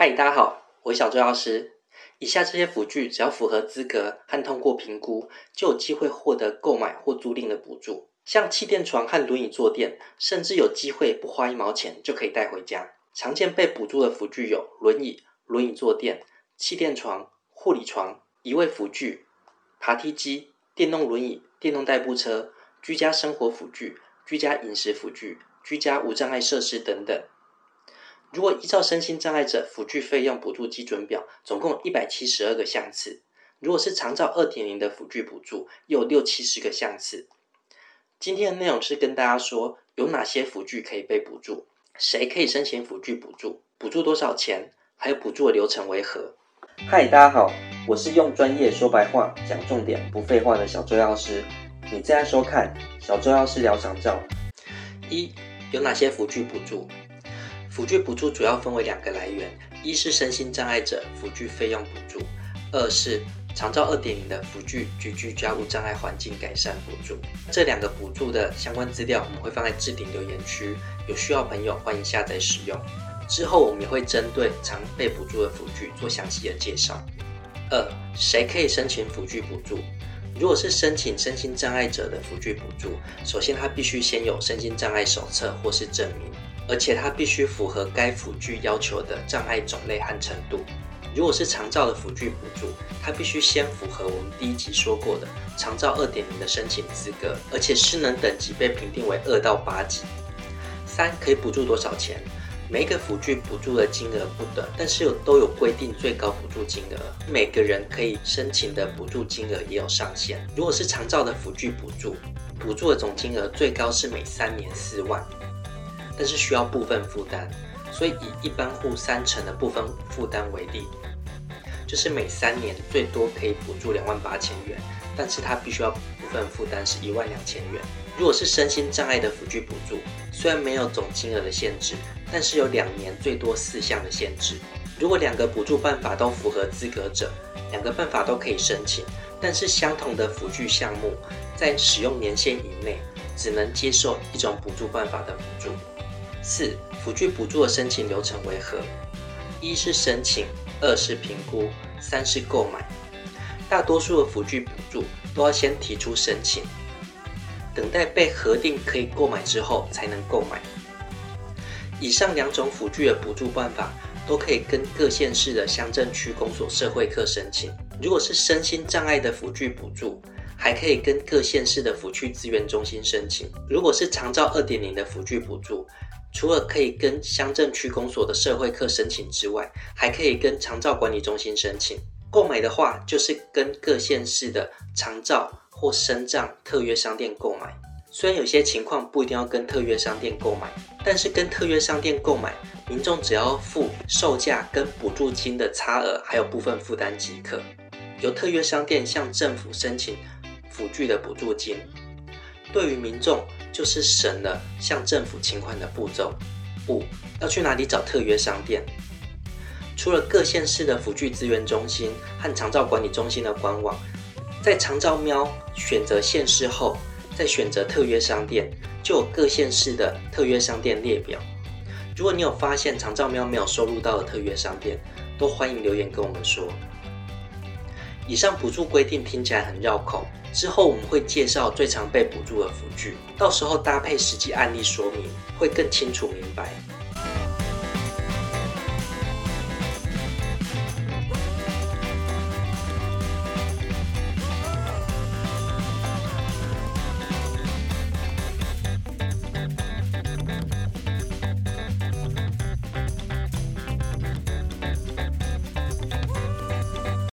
嗨，大家好，我是小周老师。以下这些辅具只要符合资格和通过评估，就有机会获得购买或租赁的补助。像气垫床和轮椅坐垫，甚至有机会不花一毛钱就可以带回家。常见被补助的辅具有轮椅、轮椅坐垫、气垫床、护理床、移位辅具、爬梯机、电动轮椅、电动代步车、居家生活辅具、居家饮食辅具、居家无障碍设施等等。如果依照身心障碍者辅具费用补助基准表，总共一百七十二个项次。如果是长照二点零的辅具补助，又有六七十个项次。今天的内容是跟大家说，有哪些辅具可以被补助，谁可以申请辅具补助，补助多少钱，还有补助的流程为何。嗨，大家好，我是用专业说白话、讲重点、不废话的小周药师。你正在收看小周药师聊长照。一有哪些辅具补助？辅具补助主要分为两个来源，一是身心障碍者辅具费用补助，二是长照二点零的辅具居居家无障碍环境改善补助。这两个补助的相关资料我们会放在置顶留言区，有需要朋友欢迎下载使用。之后我们也会针对常被补助的辅具做详细的介绍。二，谁可以申请辅具补助？如果是申请身心障碍者的辅具补助，首先他必须先有身心障碍手册或是证明。而且它必须符合该辅具要求的障碍种类和程度。如果是长照的辅具补助，它必须先符合我们第一集说过的长照二点零的申请资格，而且失能等级被评定为二到八级。三可以补助多少钱？每一个辅具补助的金额不等，但是有都有规定最高补助金额。每个人可以申请的补助金额也有上限。如果是长照的辅具补助，补助的总金额最高是每三年四万。但是需要部分负担，所以以一般户三成的部分负担为例，就是每三年最多可以补助两万八千元，但是它必须要部分负担是一万两千元。如果是身心障碍的辅具补助，虽然没有总金额的限制，但是有两年最多四项的限制。如果两个补助办法都符合资格者，两个办法都可以申请，但是相同的辅具项目在使用年限以内，只能接受一种补助办法的补助。四辅具补助的申请流程为何？一是申请，二是评估，三是购买。大多数的辅具补助都要先提出申请，等待被核定可以购买之后才能购买。以上两种辅具的补助办法都可以跟各县市的乡镇区公所社会课申请。如果是身心障碍的辅具补助，还可以跟各县市的辅具资源中心申请。如果是长照二点零的辅具补助，除了可以跟乡镇区公所的社会课申请之外，还可以跟长照管理中心申请。购买的话，就是跟各县市的长照或身障特约商店购买。虽然有些情况不一定要跟特约商店购买，但是跟特约商店购买，民众只要付售价跟补助金的差额，还有部分负担即可。由特约商店向政府申请辅具的补助金。对于民众，就是省了向政府请款的步骤。五要去哪里找特约商店？除了各县市的辅具资源中心和长照管理中心的官网，在长照喵选择县市后，再选择特约商店，就有各县市的特约商店列表。如果你有发现长照喵没有收录到的特约商店，都欢迎留言跟我们说。以上补助规定听起来很绕口。之后我们会介绍最常被补助的辅具，到时候搭配实际案例说明，会更清楚明白。